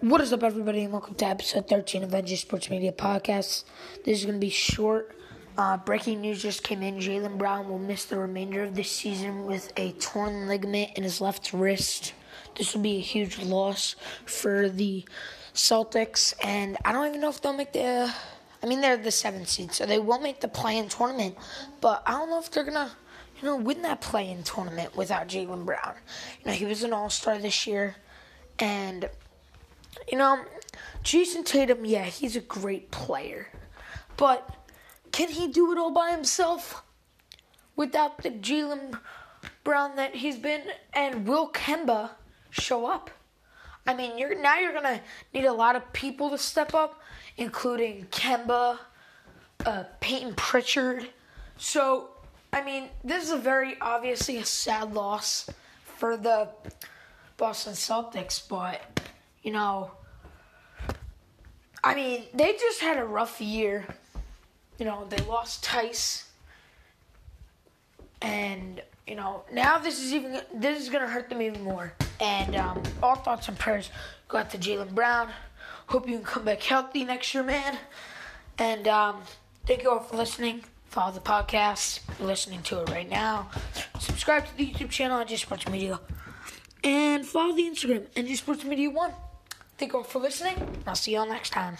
What is up, everybody, and welcome to episode 13 of NJ Sports Media Podcast. This is going to be short. Uh, breaking news just came in. Jaylen Brown will miss the remainder of the season with a torn ligament in his left wrist. This will be a huge loss for the Celtics, and I don't even know if they'll make the. I mean, they're the seventh seed, so they won't make the play-in tournament. But I don't know if they're gonna, you know, win that play-in tournament without Jaylen Brown. You know, he was an All-Star this year, and you know, Jayson Tatum, yeah, he's a great player. But can he do it all by himself without the Jaylen Brown that he's been? And will Kemba show up? I mean, you're now you're gonna need a lot of people to step up, including Kemba, uh, Payton Pritchard. So, I mean, this is a very obviously a sad loss for the Boston Celtics, but you know, I mean, they just had a rough year. You know, they lost Theis, and you know now this is even this is gonna hurt them even more. And um, all thoughts and prayers go out to Jaylen Brown. Hope you can come back healthy next year, man. And um, thank you all for listening. Follow the podcast. You're listening to it right now. Subscribe to the YouTube channel NJ Sports Media. And follow the Instagram NJ Sports Media 1. Thank you all for listening. I'll see you all next time.